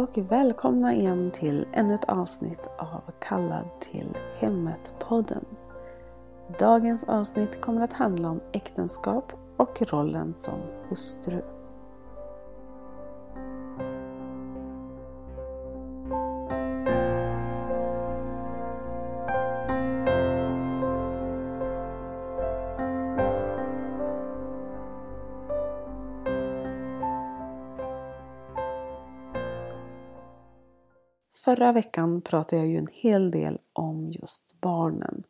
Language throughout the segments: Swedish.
och välkomna igen till ännu ett avsnitt av Kallad till hemmet-podden. Dagens avsnitt kommer att handla om äktenskap och rollen som hustru. Förra veckan pratade jag ju en hel del om just barnen.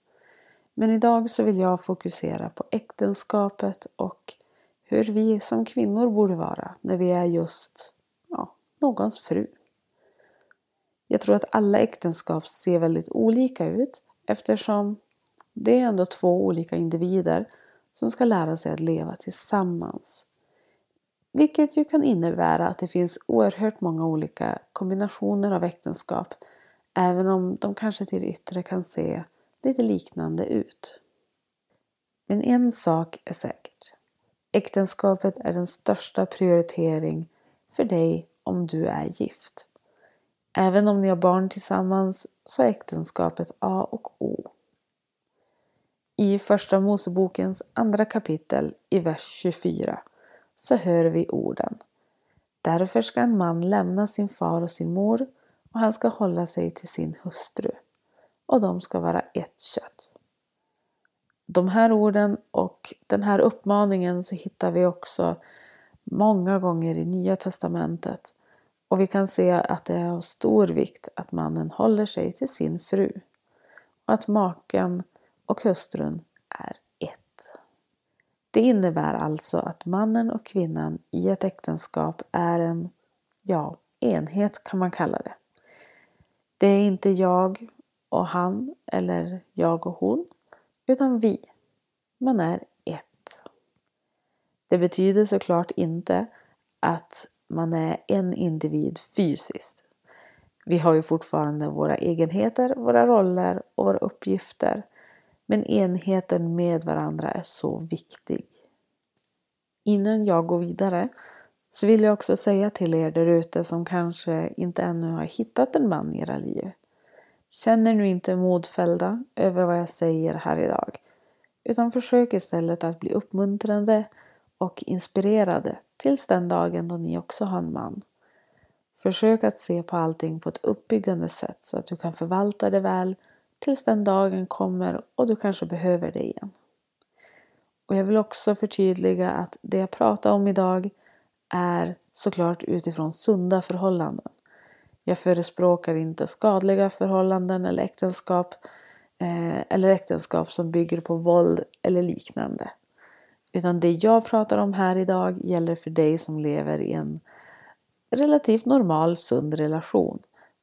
Men idag så vill jag fokusera på äktenskapet och hur vi som kvinnor borde vara när vi är just ja, någons fru. Jag tror att alla äktenskap ser väldigt olika ut eftersom det är ändå två olika individer som ska lära sig att leva tillsammans. Vilket ju kan innebära att det finns oerhört många olika kombinationer av äktenskap även om de kanske till det yttre kan se lite liknande ut. Men en sak är säkert. Äktenskapet är den största prioritering för dig om du är gift. Även om ni har barn tillsammans så är äktenskapet A och O. I Första Mosebokens andra kapitel i vers 24 så hör vi orden. Därför ska en man lämna sin far och sin mor och han ska hålla sig till sin hustru och de ska vara ett kött. De här orden och den här uppmaningen så hittar vi också många gånger i Nya Testamentet och vi kan se att det är av stor vikt att mannen håller sig till sin fru och att maken och hustrun är det innebär alltså att mannen och kvinnan i ett äktenskap är en, ja, enhet kan man kalla det. Det är inte jag och han eller jag och hon, utan vi. Man är ett. Det betyder såklart inte att man är en individ fysiskt. Vi har ju fortfarande våra egenheter, våra roller och våra uppgifter men enheten med varandra är så viktig. Innan jag går vidare så vill jag också säga till er där ute som kanske inte ännu har hittat en man i era liv. Känner nu inte modfällda över vad jag säger här idag. Utan försök istället att bli uppmuntrande och inspirerade tills den dagen då ni också har en man. Försök att se på allting på ett uppbyggande sätt så att du kan förvalta det väl tills den dagen kommer och du kanske behöver det igen. Och jag vill också förtydliga att det jag pratar om idag är såklart utifrån sunda förhållanden. Jag förespråkar inte skadliga förhållanden eller äktenskap eh, eller äktenskap som bygger på våld eller liknande. Utan det jag pratar om här idag gäller för dig som lever i en relativt normal sund relation.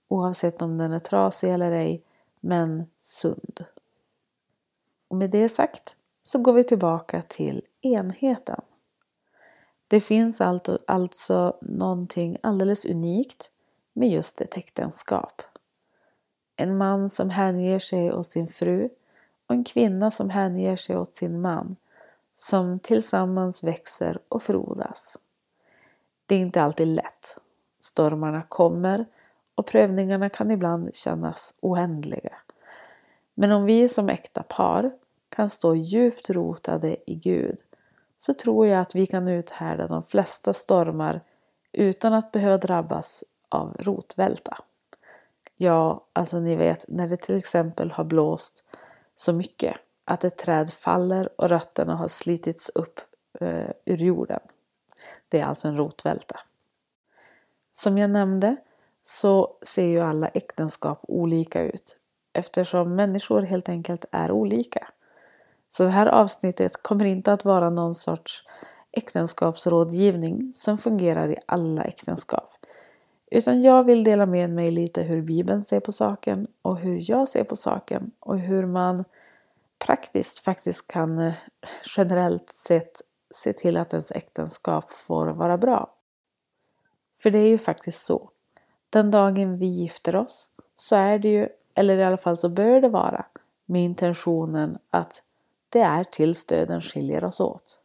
Oavsett om den är trasig eller ej men sund. Och med det sagt så går vi tillbaka till enheten. Det finns alltså någonting alldeles unikt med just ett äktenskap. En man som hänger sig åt sin fru och en kvinna som hänger sig åt sin man som tillsammans växer och frodas. Det är inte alltid lätt. Stormarna kommer och prövningarna kan ibland kännas oändliga. Men om vi som äkta par kan stå djupt rotade i Gud så tror jag att vi kan uthärda de flesta stormar utan att behöva drabbas av rotvälta. Ja, alltså ni vet när det till exempel har blåst så mycket att ett träd faller och rötterna har slitits upp eh, ur jorden. Det är alltså en rotvälta. Som jag nämnde så ser ju alla äktenskap olika ut eftersom människor helt enkelt är olika. Så det här avsnittet kommer inte att vara någon sorts äktenskapsrådgivning som fungerar i alla äktenskap. Utan jag vill dela med mig lite hur Bibeln ser på saken och hur jag ser på saken och hur man praktiskt faktiskt kan eh, generellt sett se till att ens äktenskap får vara bra. För det är ju faktiskt så den dagen vi gifter oss så är det ju, eller i alla fall så bör det vara, med intentionen att det är tills döden skiljer oss åt.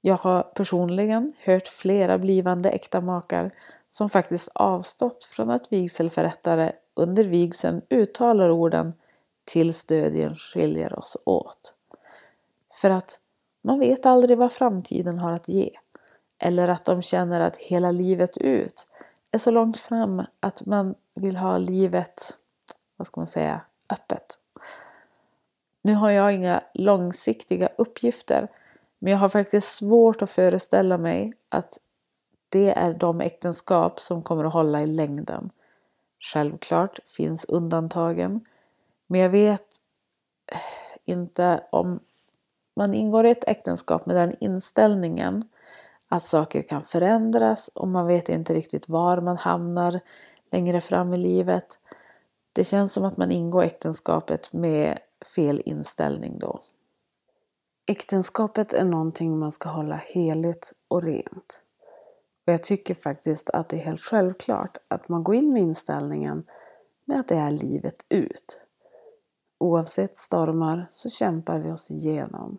Jag har personligen hört flera blivande äkta makar som faktiskt avstått från att vigselförrättare under vigseln uttalar orden tills döden skiljer oss åt. För att man vet aldrig vad framtiden har att ge. Eller att de känner att hela livet ut är så långt fram att man vill ha livet, vad ska man säga, öppet. Nu har jag inga långsiktiga uppgifter men jag har faktiskt svårt att föreställa mig att det är de äktenskap som kommer att hålla i längden. Självklart finns undantagen men jag vet inte om man ingår i ett äktenskap med den inställningen att saker kan förändras och man vet inte riktigt var man hamnar längre fram i livet. Det känns som att man ingår äktenskapet med fel inställning då. Äktenskapet är någonting man ska hålla heligt och rent. Och jag tycker faktiskt att det är helt självklart att man går in med inställningen med att det är livet ut. Oavsett stormar så kämpar vi oss igenom.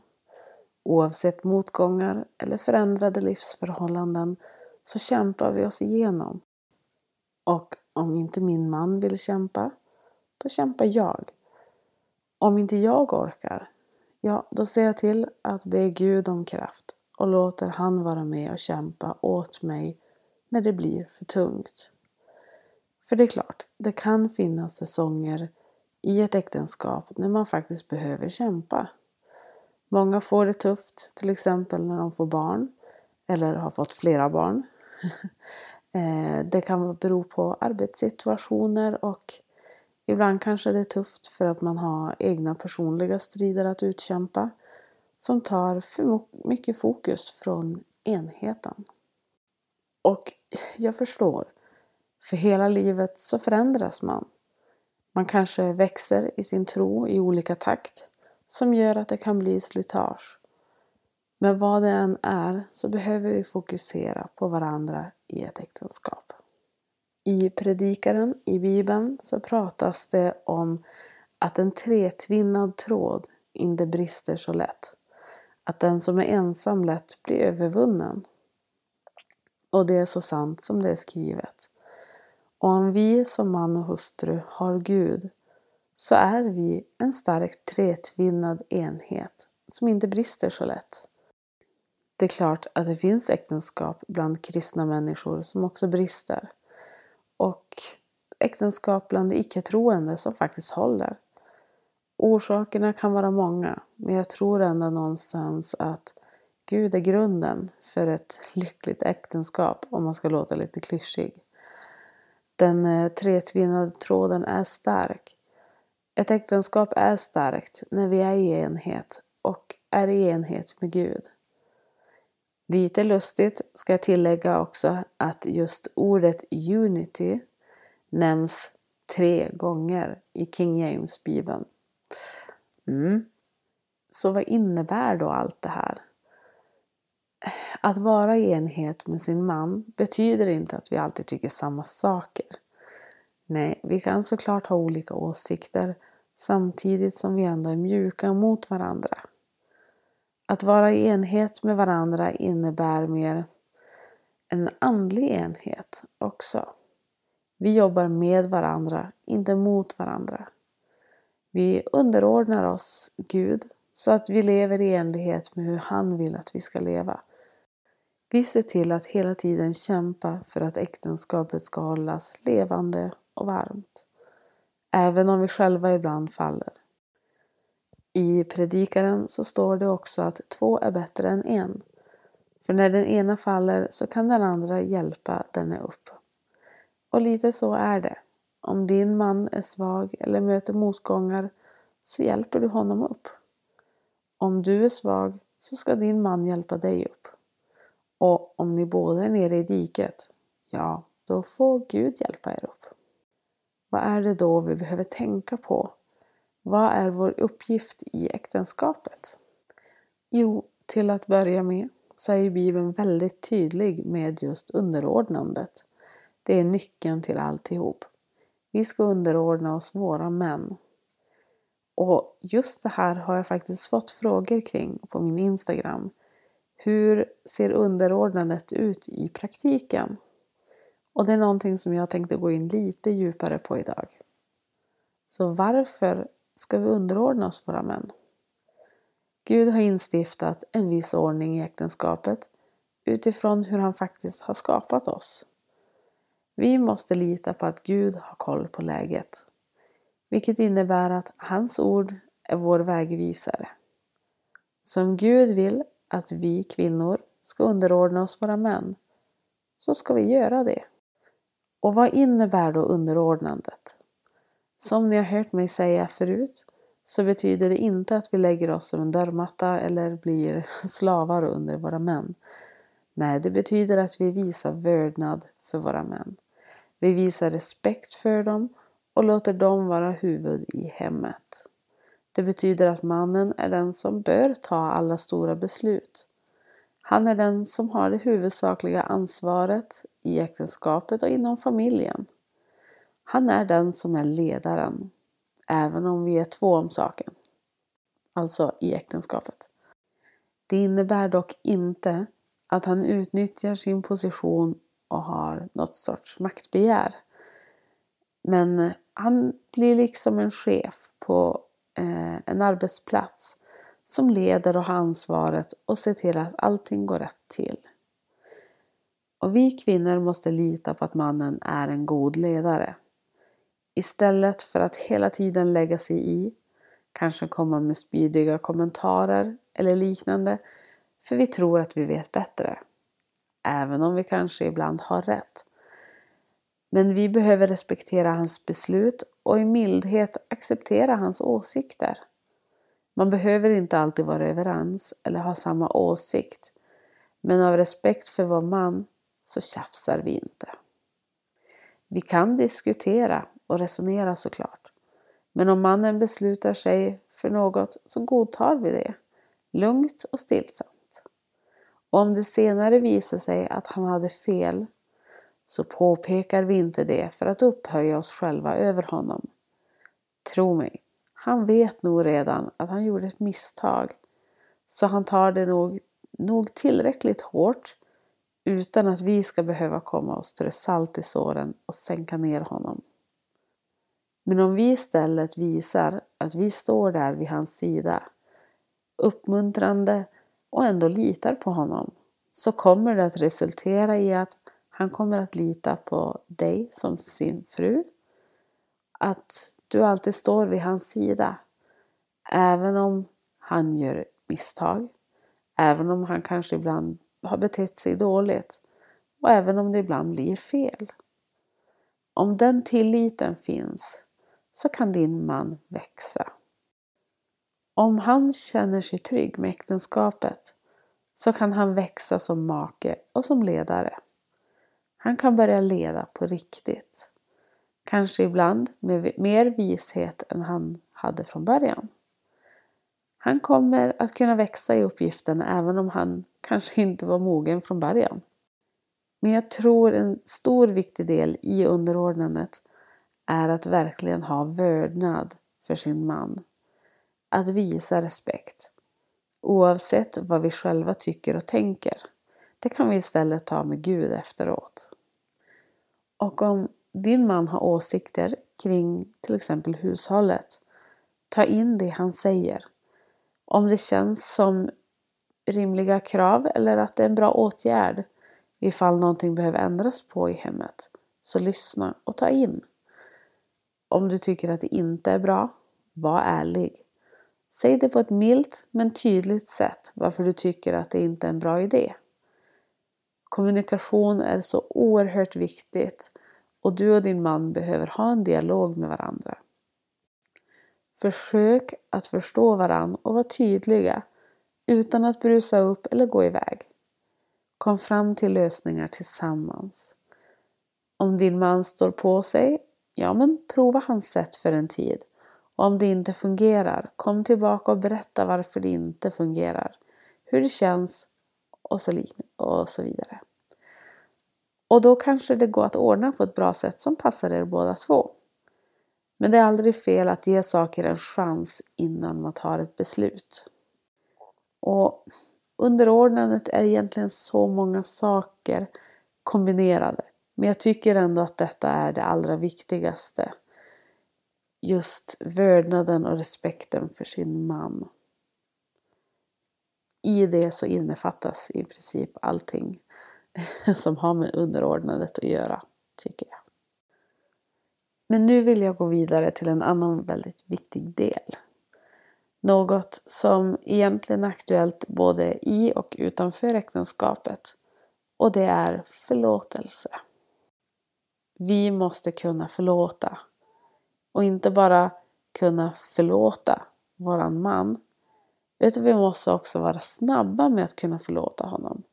Oavsett motgångar eller förändrade livsförhållanden så kämpar vi oss igenom. Och om inte min man vill kämpa, då kämpar jag. Om inte jag orkar, ja, då ser jag till att be Gud om kraft och låter han vara med och kämpa åt mig när det blir för tungt. För det är klart, det kan finnas säsonger i ett äktenskap när man faktiskt behöver kämpa. Många får det tufft, till exempel när de får barn eller har fått flera barn. Eh, det kan bero på arbetssituationer och ibland kanske det är tufft för att man har egna personliga strider att utkämpa som tar för mycket fokus från enheten. Och jag förstår, för hela livet så förändras man. Man kanske växer i sin tro i olika takt som gör att det kan bli slitage. Men vad det än är så behöver vi fokusera på varandra i ett äktenskap. I predikaren i Bibeln så pratas det om att en tretvinnad tråd inte brister så lätt. Att den som är ensam lätt blir övervunnen. Och det är så sant som det är skrivet. Och om vi som man och hustru har Gud så är vi en stark tretvinnad enhet som inte brister så lätt. Det är klart att det finns äktenskap bland kristna människor som också brister. Och äktenskap bland icke-troende som faktiskt håller. Orsakerna kan vara många, men jag tror ändå någonstans att Gud är grunden för ett lyckligt äktenskap, om man ska låta lite klyschig. Den eh, tretvinnade tråden är stark ett äktenskap är starkt när vi är i enhet och är i enhet med Gud. Lite lustigt ska jag tillägga också att just ordet unity nämns tre gånger i King James bibeln. Mm. Så vad innebär då allt det här? Att vara i enhet med sin man betyder inte att vi alltid tycker samma saker. Nej, vi kan såklart ha olika åsikter samtidigt som vi ändå är mjuka mot varandra. Att vara i enhet med varandra innebär mer en andlig enhet också. Vi jobbar med varandra, inte mot varandra. Vi underordnar oss Gud så att vi lever i enlighet med hur han vill att vi ska leva. Vi ser till att hela tiden kämpa för att äktenskapet ska hållas levande och varmt även om vi själva ibland faller. I predikaren så står det också att två är bättre än en. För när den ena faller så kan den andra hjälpa denne upp. Och lite så är det. Om din man är svag eller möter motgångar så hjälper du honom upp. Om du är svag så ska din man hjälpa dig upp. Och om ni båda är nere i diket, ja, då får Gud hjälpa er upp. Vad är det då vi behöver tänka på? Vad är vår uppgift i äktenskapet? Jo, till att börja med så är Bibeln väldigt tydlig med just underordnandet. Det är nyckeln till alltihop. Vi ska underordna oss våra män. Och just det här har jag faktiskt fått frågor kring på min Instagram. Hur ser underordnandet ut i praktiken? Och det är någonting som jag tänkte gå in lite djupare på idag. Så varför ska vi underordna oss våra män? Gud har instiftat en viss ordning i äktenskapet utifrån hur han faktiskt har skapat oss. Vi måste lita på att Gud har koll på läget, vilket innebär att hans ord är vår vägvisare. Som Gud vill att vi kvinnor ska underordna oss våra män, så ska vi göra det. Och vad innebär då underordnandet? Som ni har hört mig säga förut så betyder det inte att vi lägger oss som en dörrmatta eller blir slavar under våra män. Nej, det betyder att vi visar vördnad för våra män. Vi visar respekt för dem och låter dem vara huvud i hemmet. Det betyder att mannen är den som bör ta alla stora beslut. Han är den som har det huvudsakliga ansvaret i äktenskapet och inom familjen. Han är den som är ledaren, även om vi är två om saken. Alltså i äktenskapet. Det innebär dock inte att han utnyttjar sin position och har något sorts maktbegär. Men han blir liksom en chef på eh, en arbetsplats som leder och har ansvaret och ser till att allting går rätt till. Och vi kvinnor måste lita på att mannen är en god ledare. Istället för att hela tiden lägga sig i, kanske komma med spydiga kommentarer eller liknande, för vi tror att vi vet bättre. Även om vi kanske ibland har rätt. Men vi behöver respektera hans beslut och i mildhet acceptera hans åsikter. Man behöver inte alltid vara överens eller ha samma åsikt. Men av respekt för vår man så tjafsar vi inte. Vi kan diskutera och resonera såklart. Men om mannen beslutar sig för något så godtar vi det. Lugnt och stillsamt. Och om det senare visar sig att han hade fel så påpekar vi inte det för att upphöja oss själva över honom. Tro mig, han vet nog redan att han gjorde ett misstag. Så han tar det nog, nog tillräckligt hårt utan att vi ska behöva komma och strö salt i såren och sänka ner honom. Men om vi istället visar att vi står där vid hans sida, uppmuntrande och ändå litar på honom, så kommer det att resultera i att han kommer att lita på dig som sin fru. Att du alltid står vid hans sida. Även om han gör misstag. Även om han kanske ibland har betett sig dåligt. Och även om det ibland blir fel. Om den tilliten finns så kan din man växa. Om han känner sig trygg med äktenskapet så kan han växa som make och som ledare. Han kan börja leda på riktigt. Kanske ibland med mer vishet än han hade från början. Han kommer att kunna växa i uppgiften även om han kanske inte var mogen från början. Men jag tror en stor viktig del i underordnandet är att verkligen ha vördnad för sin man. Att visa respekt. Oavsett vad vi själva tycker och tänker. Det kan vi istället ta med Gud efteråt. Och om din man har åsikter kring till exempel hushållet, ta in det han säger. Om det känns som rimliga krav eller att det är en bra åtgärd ifall någonting behöver ändras på i hemmet, så lyssna och ta in. Om du tycker att det inte är bra, var ärlig. Säg det på ett milt men tydligt sätt varför du tycker att det inte är en bra idé. Kommunikation är så oerhört viktigt och du och din man behöver ha en dialog med varandra. Försök att förstå varandra och vara tydliga utan att brusa upp eller gå iväg. Kom fram till lösningar tillsammans. Om din man står på sig, ja men prova hans sätt för en tid. Och om det inte fungerar, kom tillbaka och berätta varför det inte fungerar. Hur det känns och så, och så vidare. Och då kanske det går att ordna på ett bra sätt som passar er båda två. Men det är aldrig fel att ge saker en chans innan man tar ett beslut. Och underordnandet är egentligen så många saker kombinerade. Men jag tycker ändå att detta är det allra viktigaste. Just vördnaden och respekten för sin man. I det så innefattas i princip allting som har med underordnandet att göra, tycker jag. Men nu vill jag gå vidare till en annan väldigt viktig del. Något som egentligen är aktuellt både i och utanför äktenskapet. Och det är förlåtelse. Vi måste kunna förlåta. Och inte bara kunna förlåta våran man. Utan vi måste också vara snabba med att kunna förlåta honom.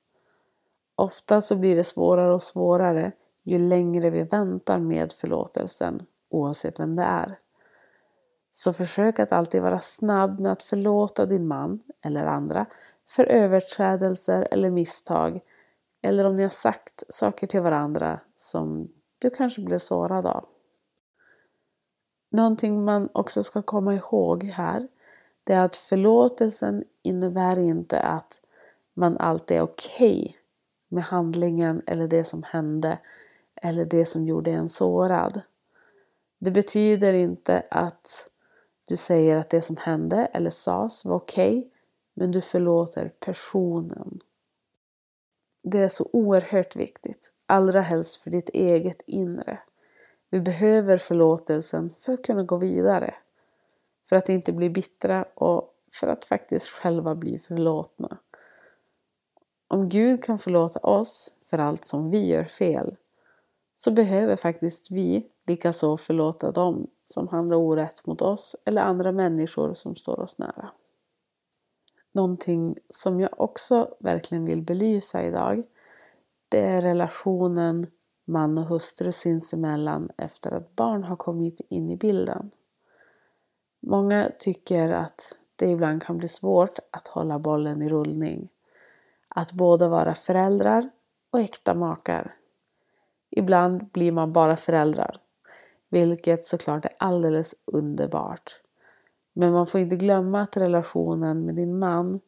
Ofta så blir det svårare och svårare ju längre vi väntar med förlåtelsen oavsett vem det är. Så försök att alltid vara snabb med att förlåta din man eller andra för överträdelser eller misstag eller om ni har sagt saker till varandra som du kanske blev sårad av. Någonting man också ska komma ihåg här det är att förlåtelsen innebär inte att man alltid är okej okay med handlingen eller det som hände eller det som gjorde en sårad. Det betyder inte att du säger att det som hände eller sades var okej okay, men du förlåter personen. Det är så oerhört viktigt, allra helst för ditt eget inre. Vi behöver förlåtelsen för att kunna gå vidare. För att inte bli bittra och för att faktiskt själva bli förlåtna. Om Gud kan förlåta oss för allt som vi gör fel så behöver faktiskt vi likaså förlåta dem som handlar orätt mot oss eller andra människor som står oss nära. Någonting som jag också verkligen vill belysa idag det är relationen man och hustru sinsemellan efter att barn har kommit in i bilden. Många tycker att det ibland kan bli svårt att hålla bollen i rullning. Att båda vara föräldrar och äkta makar. Ibland blir man bara föräldrar, vilket såklart är alldeles underbart. Men man får inte glömma att relationen med din man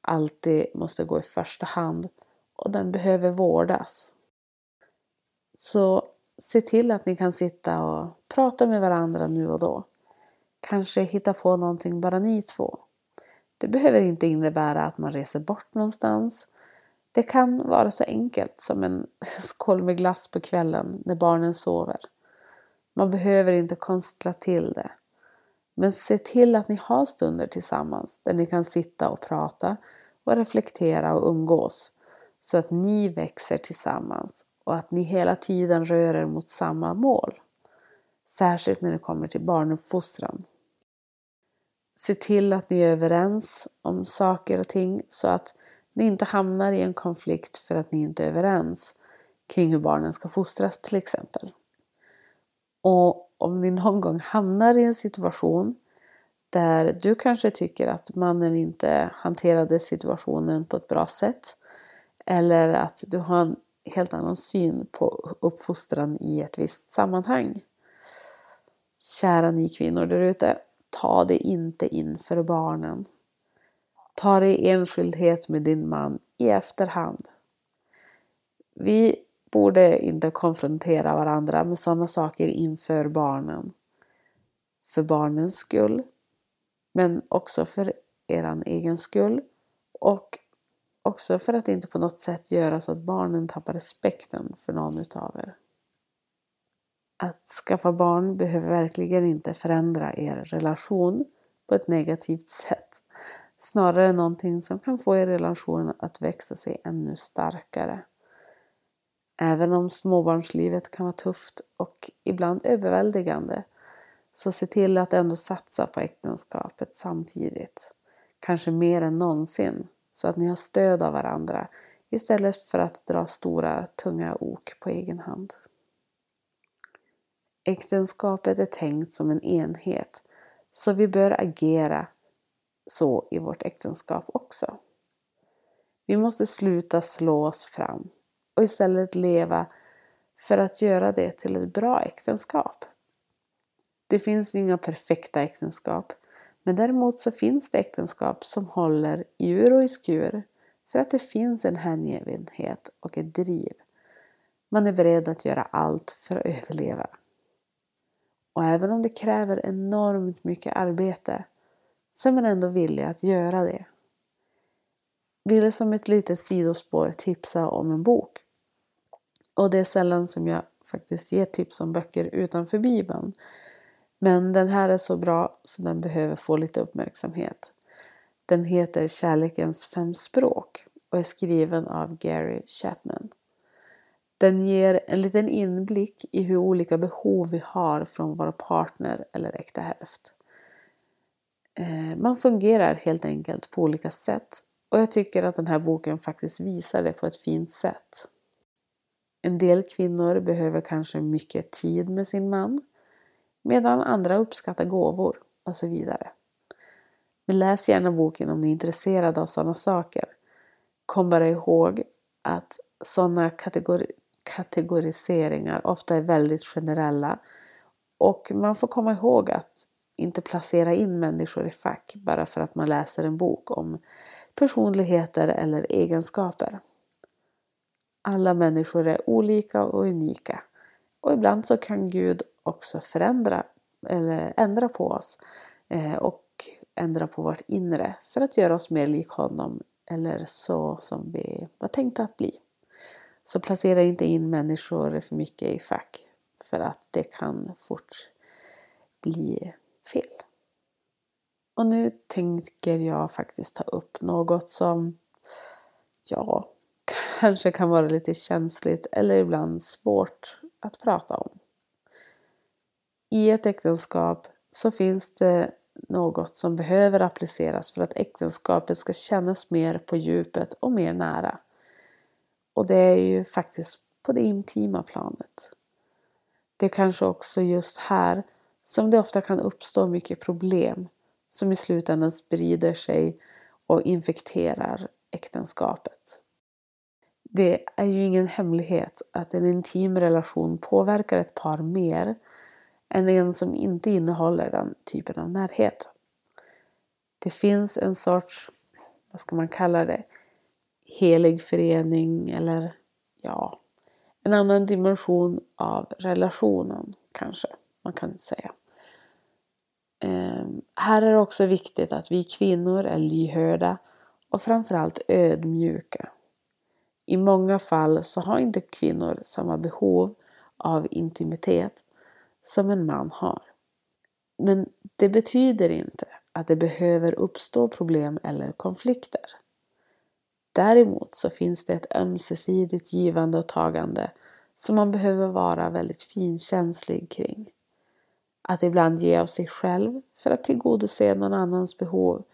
alltid måste gå i första hand och den behöver vårdas. Så se till att ni kan sitta och prata med varandra nu och då. Kanske hitta på någonting bara ni två. Det behöver inte innebära att man reser bort någonstans. Det kan vara så enkelt som en skål med glass på kvällen när barnen sover. Man behöver inte konstla till det. Men se till att ni har stunder tillsammans där ni kan sitta och prata och reflektera och umgås så att ni växer tillsammans och att ni hela tiden rör er mot samma mål. Särskilt när det kommer till barnuppfostran. Se till att ni är överens om saker och ting så att ni inte hamnar i en konflikt för att ni inte är överens kring hur barnen ska fostras till exempel. Och om ni någon gång hamnar i en situation där du kanske tycker att mannen inte hanterade situationen på ett bra sätt eller att du har en helt annan syn på uppfostran i ett visst sammanhang. Kära ni kvinnor där ute, ta det inte inför barnen. Ta det i enskildhet med din man i efterhand. Vi borde inte konfrontera varandra med sådana saker inför barnen. För barnens skull, men också för er egen skull och också för att inte på något sätt göra så att barnen tappar respekten för någon utav er. Att skaffa barn behöver verkligen inte förändra er relation på ett negativt sätt. Snarare någonting som kan få er relation att växa sig ännu starkare. Även om småbarnslivet kan vara tufft och ibland överväldigande så se till att ändå satsa på äktenskapet samtidigt. Kanske mer än någonsin så att ni har stöd av varandra istället för att dra stora tunga ok på egen hand. Äktenskapet är tänkt som en enhet så vi bör agera så i vårt äktenskap också. Vi måste sluta slå oss fram och istället leva för att göra det till ett bra äktenskap. Det finns inga perfekta äktenskap men däremot så finns det äktenskap som håller i ur och i skur för att det finns en hängivenhet och ett driv. Man är beredd att göra allt för att överleva. Och även om det kräver enormt mycket arbete så är man ändå villig att göra det. Ville som ett litet sidospår tipsa om en bok. Och det är sällan som jag faktiskt ger tips om böcker utanför Bibeln. Men den här är så bra så den behöver få lite uppmärksamhet. Den heter Kärlekens fem språk och är skriven av Gary Chapman. Den ger en liten inblick i hur olika behov vi har från vår partner eller äkta hälft. Eh, man fungerar helt enkelt på olika sätt och jag tycker att den här boken faktiskt visar det på ett fint sätt. En del kvinnor behöver kanske mycket tid med sin man medan andra uppskattar gåvor och så vidare. Men läs gärna boken om ni är intresserade av sådana saker. Kom bara ihåg att sådana kategori kategoriseringar ofta är väldigt generella och man får komma ihåg att inte placera in människor i fack bara för att man läser en bok om personligheter eller egenskaper. Alla människor är olika och unika och ibland så kan Gud också förändra eller ändra på oss eh, och ändra på vårt inre för att göra oss mer lik honom eller så som vi var tänkta att bli. Så placera inte in människor för mycket i fack för att det kan fort bli fel. Och nu tänker jag faktiskt ta upp något som ja, kanske kan vara lite känsligt eller ibland svårt att prata om. I ett äktenskap så finns det något som behöver appliceras för att äktenskapet ska kännas mer på djupet och mer nära. Och det är ju faktiskt på det intima planet. Det är kanske också just här som det ofta kan uppstå mycket problem som i slutändan sprider sig och infekterar äktenskapet. Det är ju ingen hemlighet att en intim relation påverkar ett par mer än en som inte innehåller den typen av närhet. Det finns en sorts, vad ska man kalla det, helig förening eller ja, en annan dimension av relationen kanske man kan säga. Um, här är det också viktigt att vi kvinnor är lyhörda och framförallt ödmjuka. I många fall så har inte kvinnor samma behov av intimitet som en man har. Men det betyder inte att det behöver uppstå problem eller konflikter. Däremot så finns det ett ömsesidigt givande och tagande som man behöver vara väldigt finkänslig kring. Att ibland ge av sig själv för att tillgodose någon annans behov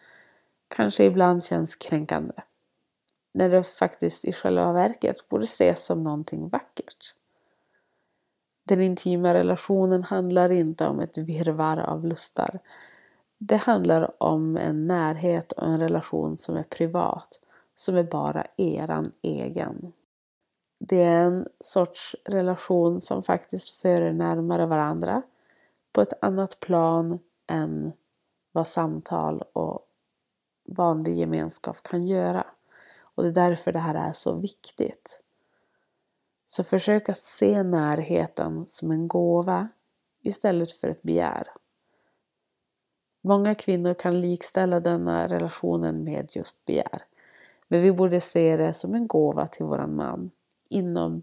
kanske ibland känns kränkande. När det faktiskt i själva verket borde ses som någonting vackert. Den intima relationen handlar inte om ett virvar av lustar. Det handlar om en närhet och en relation som är privat, som är bara eran egen. Det är en sorts relation som faktiskt för er närmare varandra på ett annat plan än vad samtal och vanlig gemenskap kan göra. Och det är därför det här är så viktigt. Så försök att se närheten som en gåva istället för ett begär. Många kvinnor kan likställa denna relationen med just begär. Men vi borde se det som en gåva till våran man inom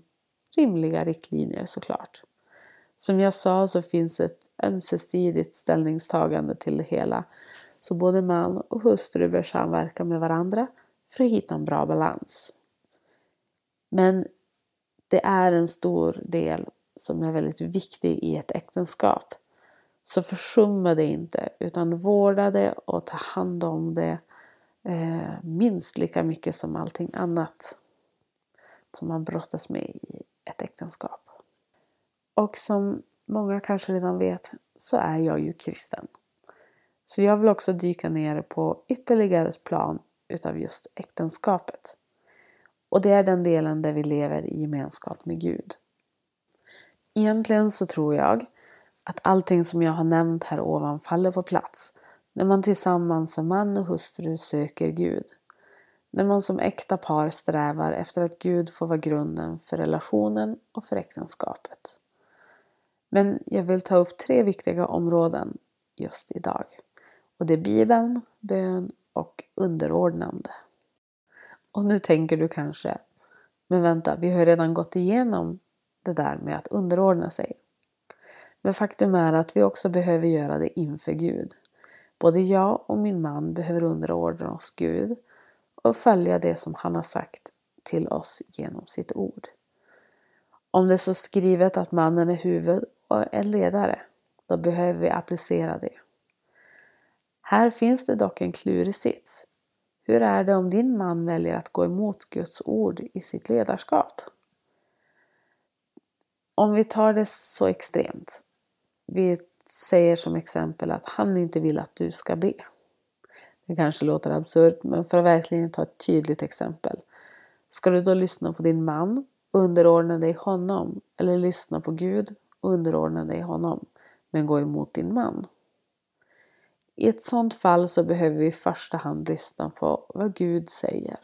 rimliga riktlinjer såklart. Som jag sa så finns ett ömsesidigt ställningstagande till det hela. Så både man och hustru bör samverka med varandra för att hitta en bra balans. Men det är en stor del som är väldigt viktig i ett äktenskap. Så försumma det inte utan vårda det och ta hand om det eh, minst lika mycket som allting annat som man brottas med i ett äktenskap. Och som många kanske redan vet så är jag ju kristen. Så jag vill också dyka ner på ytterligare ett plan utav just äktenskapet. Och det är den delen där vi lever i gemenskap med Gud. Egentligen så tror jag att allting som jag har nämnt här ovan faller på plats när man tillsammans som man och hustru söker Gud. när man som äkta par strävar efter att Gud får vara grunden för relationen och för äktenskapet. Men jag vill ta upp tre viktiga områden just idag. Och det är Bibeln, bön och underordnande. Och nu tänker du kanske, men vänta, vi har redan gått igenom det där med att underordna sig. Men faktum är att vi också behöver göra det inför Gud. Både jag och min man behöver underordna oss Gud och följa det som han har sagt till oss genom sitt ord. Om det är så skrivet att mannen är huvud och en ledare, då behöver vi applicera det. Här finns det dock en klurig sits. Hur är det om din man väljer att gå emot Guds ord i sitt ledarskap? Om vi tar det så extremt. Vi säger som exempel att han inte vill att du ska be. Det kanske låter absurt, men för att verkligen ta ett tydligt exempel. Ska du då lyssna på din man och underordna dig honom? Eller lyssna på Gud och underordna dig honom, men gå emot din man? I ett sådant fall så behöver vi i första hand lyssna på vad Gud säger.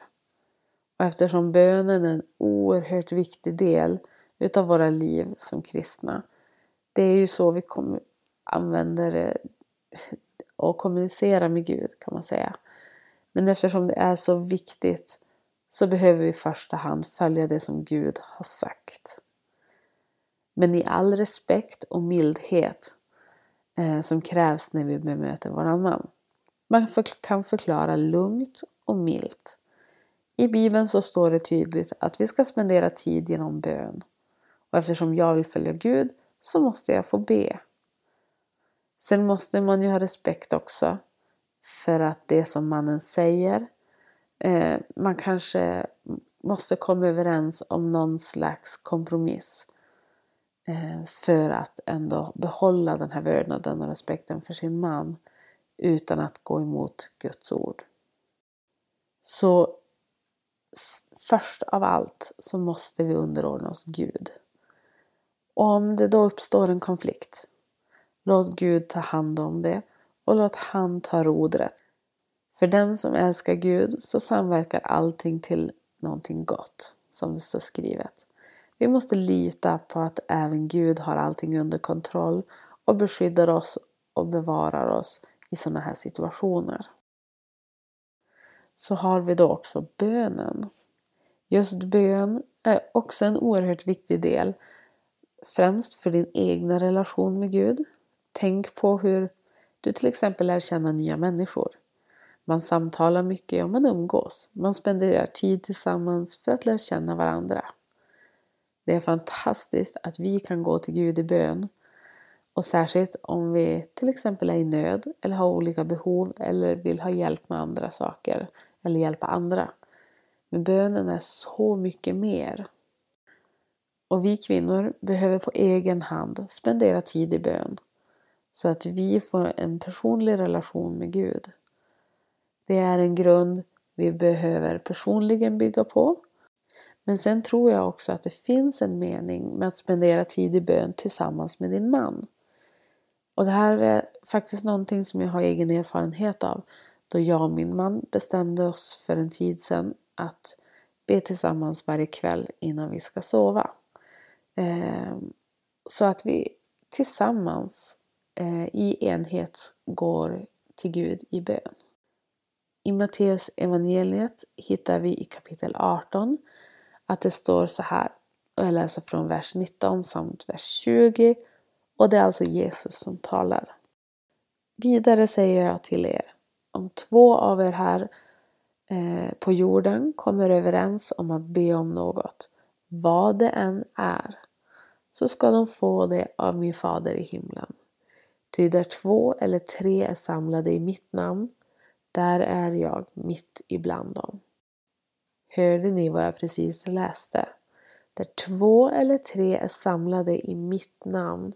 Och eftersom bönen är en oerhört viktig del utav våra liv som kristna. Det är ju så vi kommer, använder eh, och kommunicerar med Gud kan man säga. Men eftersom det är så viktigt så behöver vi i första hand följa det som Gud har sagt. Men i all respekt och mildhet eh, som krävs när vi bemöter våran man. Man för, kan förklara lugnt och milt. I Bibeln så står det tydligt att vi ska spendera tid genom bön. Och eftersom jag vill följa Gud så måste jag få be. Sen måste man ju ha respekt också för att det som mannen säger, eh, man kanske måste komma överens om någon slags kompromiss eh, för att ändå behålla den här vördnaden och respekten för sin man utan att gå emot Guds ord. Så först av allt så måste vi underordna oss Gud. Och om det då uppstår en konflikt Låt Gud ta hand om det och låt han ta rodret. För den som älskar Gud så samverkar allting till någonting gott, som det står skrivet. Vi måste lita på att även Gud har allting under kontroll och beskyddar oss och bevarar oss i sådana här situationer. Så har vi då också bönen. Just bön är också en oerhört viktig del, främst för din egna relation med Gud, Tänk på hur du till exempel lär känna nya människor. Man samtalar mycket och man umgås. Man spenderar tid tillsammans för att lära känna varandra. Det är fantastiskt att vi kan gå till Gud i bön. Och särskilt om vi till exempel är i nöd eller har olika behov eller vill ha hjälp med andra saker eller hjälpa andra. Men bönen är så mycket mer. Och vi kvinnor behöver på egen hand spendera tid i bön. Så att vi får en personlig relation med Gud. Det är en grund vi behöver personligen bygga på. Men sen tror jag också att det finns en mening med att spendera tid i bön tillsammans med din man. Och det här är faktiskt någonting som jag har egen erfarenhet av. Då jag och min man bestämde oss för en tid sedan att be tillsammans varje kväll innan vi ska sova. Ehm, så att vi tillsammans Eh, i enhet går till Gud i bön. I Matteus evangeliet hittar vi i kapitel 18 att det står så här, och jag läser från vers 19 samt vers 20 och det är alltså Jesus som talar. Vidare säger jag till er, om två av er här eh, på jorden kommer överens om att be om något, vad det än är, så ska de få det av min fader i himlen. Ty där två eller tre är samlade i mitt namn, där är jag mitt ibland dem. Hörde ni vad jag precis läste? Där två eller tre är samlade i mitt namn,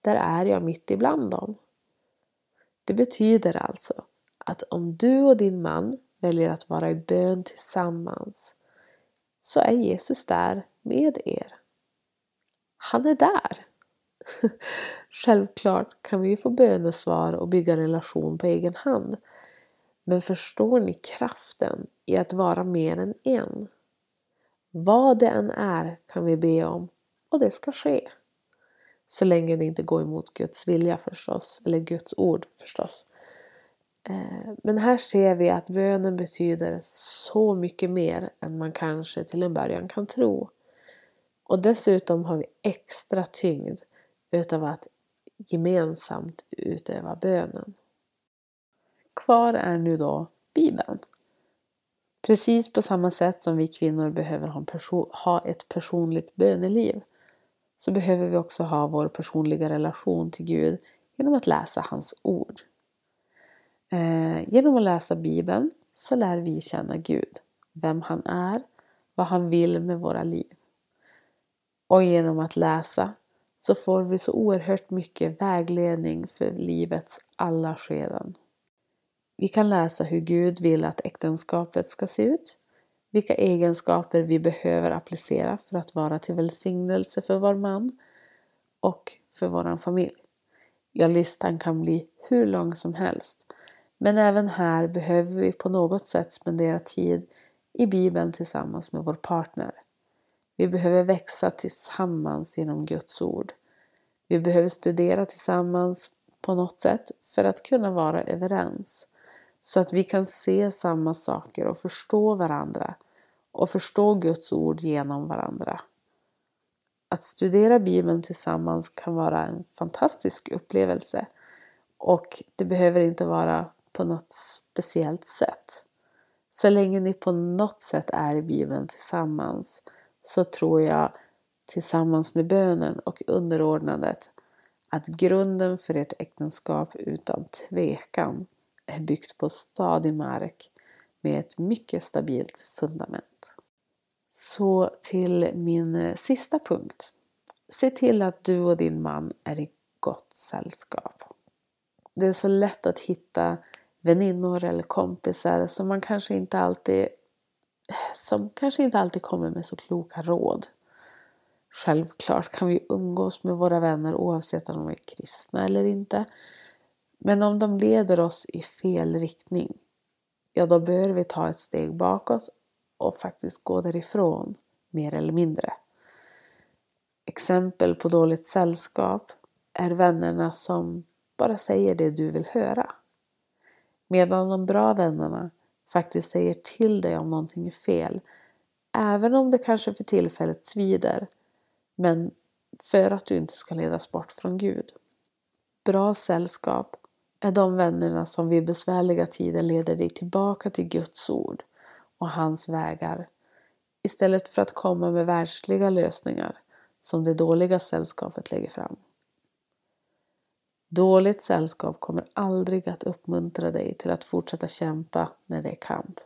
där är jag mitt ibland dem. Det betyder alltså att om du och din man väljer att vara i bön tillsammans så är Jesus där med er. Han är där. Självklart kan vi få bönesvar och bygga relation på egen hand. Men förstår ni kraften i att vara mer än en? Vad det än är kan vi be om och det ska ske. Så länge det inte går emot Guds vilja förstås, eller Guds ord förstås. Eh, men här ser vi att bönen betyder så mycket mer än man kanske till en början kan tro. Och dessutom har vi extra tyngd utav att gemensamt utöva bönen. Kvar är nu då Bibeln. Precis på samma sätt som vi kvinnor behöver ha ett personligt böneliv så behöver vi också ha vår personliga relation till Gud genom att läsa hans ord. Eh, genom att läsa Bibeln så lär vi känna Gud, vem han är, vad han vill med våra liv. Och genom att läsa så får vi så oerhört mycket vägledning för livets alla skeden. Vi kan läsa hur Gud vill att äktenskapet ska se ut, vilka egenskaper vi behöver applicera för att vara till välsignelse för vår man och för vår familj. Ja, listan kan bli hur lång som helst. Men även här behöver vi på något sätt spendera tid i Bibeln tillsammans med vår partner. Vi behöver växa tillsammans genom Guds ord. Vi behöver studera tillsammans på något sätt för att kunna vara överens. Så att vi kan se samma saker och förstå varandra och förstå Guds ord genom varandra. Att studera Bibeln tillsammans kan vara en fantastisk upplevelse och det behöver inte vara på något speciellt sätt. Så länge ni på något sätt är i Bibeln tillsammans så tror jag tillsammans med bönen och underordnandet att grunden för ert äktenskap utan tvekan är byggt på stadig mark med ett mycket stabilt fundament. Så till min sista punkt. Se till att du och din man är i gott sällskap. Det är så lätt att hitta väninnor eller kompisar som man kanske inte alltid som kanske inte alltid kommer med så kloka råd. Självklart kan vi umgås med våra vänner oavsett om de är kristna eller inte. Men om de leder oss i fel riktning, ja då bör vi ta ett steg bakåt och faktiskt gå därifrån, mer eller mindre. Exempel på dåligt sällskap är vännerna som bara säger det du vill höra. Medan de bra vännerna faktiskt säger till dig om någonting är fel. Även om det kanske för tillfället svider. Men för att du inte ska ledas bort från Gud. Bra sällskap är de vännerna som vid besvärliga tider leder dig tillbaka till Guds ord och hans vägar istället för att komma med världsliga lösningar som det dåliga sällskapet lägger fram. Dåligt sällskap kommer aldrig att uppmuntra dig till att fortsätta kämpa när det är kamp.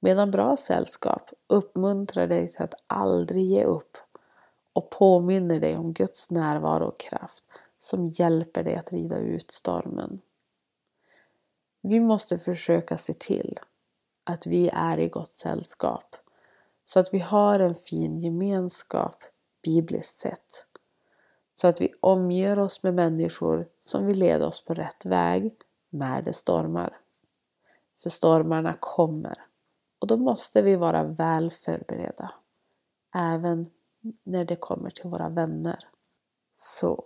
Medan bra sällskap uppmuntrar dig till att aldrig ge upp och påminner dig om Guds närvaro och kraft som hjälper dig att rida ut stormen. Vi måste försöka se till att vi är i gott sällskap så att vi har en fin gemenskap bibliskt sett så att vi omger oss med människor som vill leda oss på rätt väg när det stormar. För stormarna kommer och då måste vi vara väl förberedda. Även när det kommer till våra vänner. Så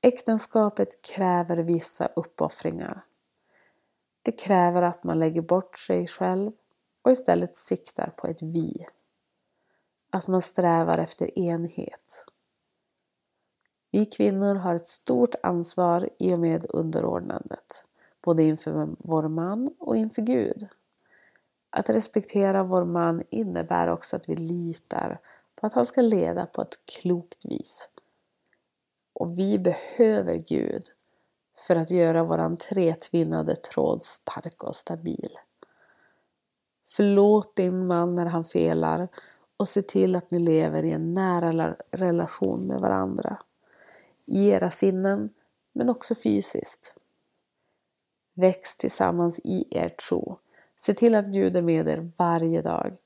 Äktenskapet kräver vissa uppoffringar. Det kräver att man lägger bort sig själv och istället siktar på ett vi. Att man strävar efter enhet. Vi kvinnor har ett stort ansvar i och med underordnandet, både inför vår man och inför Gud. Att respektera vår man innebär också att vi litar på att han ska leda på ett klokt vis. Och vi behöver Gud för att göra våran tretvinnade tråd stark och stabil. Förlåt din man när han felar och se till att ni lever i en nära relation med varandra i era sinnen men också fysiskt. Väx tillsammans i er tro. Se till att Gud är med er varje dag.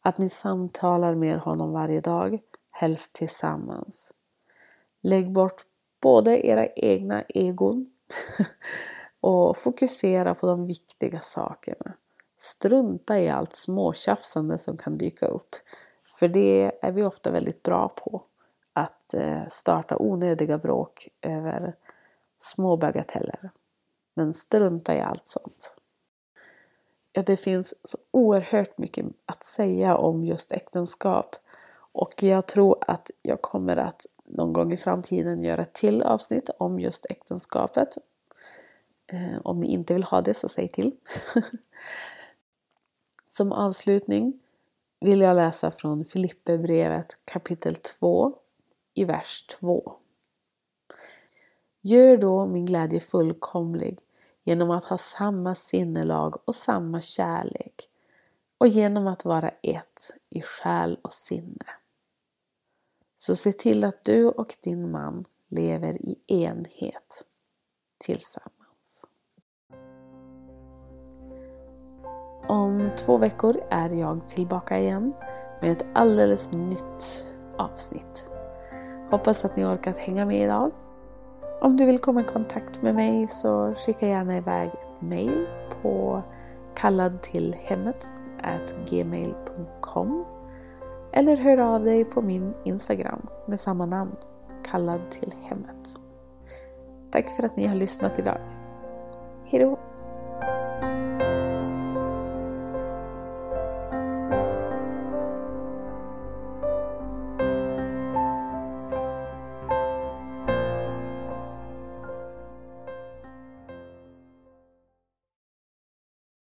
Att ni samtalar med honom varje dag, helst tillsammans. Lägg bort både era egna egon och fokusera på de viktiga sakerna. Strunta i allt småtjafsande som kan dyka upp. För det är vi ofta väldigt bra på. Att eh, starta onödiga bråk över små bagateller. Men strunta i allt sånt. Ja, det finns så oerhört mycket att säga om just äktenskap. Och jag tror att jag kommer att någon gång i framtiden göra ett till avsnitt om just äktenskapet. Eh, om ni inte vill ha det så säg till. Som avslutning vill jag läsa från Filipperbrevet kapitel 2 i vers 2. Gör då min glädje fullkomlig genom att ha samma sinnelag och samma kärlek och genom att vara ett i själ och sinne. Så se till att du och din man lever i enhet tillsammans. Om två veckor är jag tillbaka igen med ett alldeles nytt avsnitt. Hoppas att ni orkat hänga med idag. Om du vill komma i kontakt med mig så skicka gärna iväg ett mail på kallad till hemmet gmail.com eller hör av dig på min Instagram med samma namn, kallad till hemmet. Tack för att ni har lyssnat idag. Hejdå!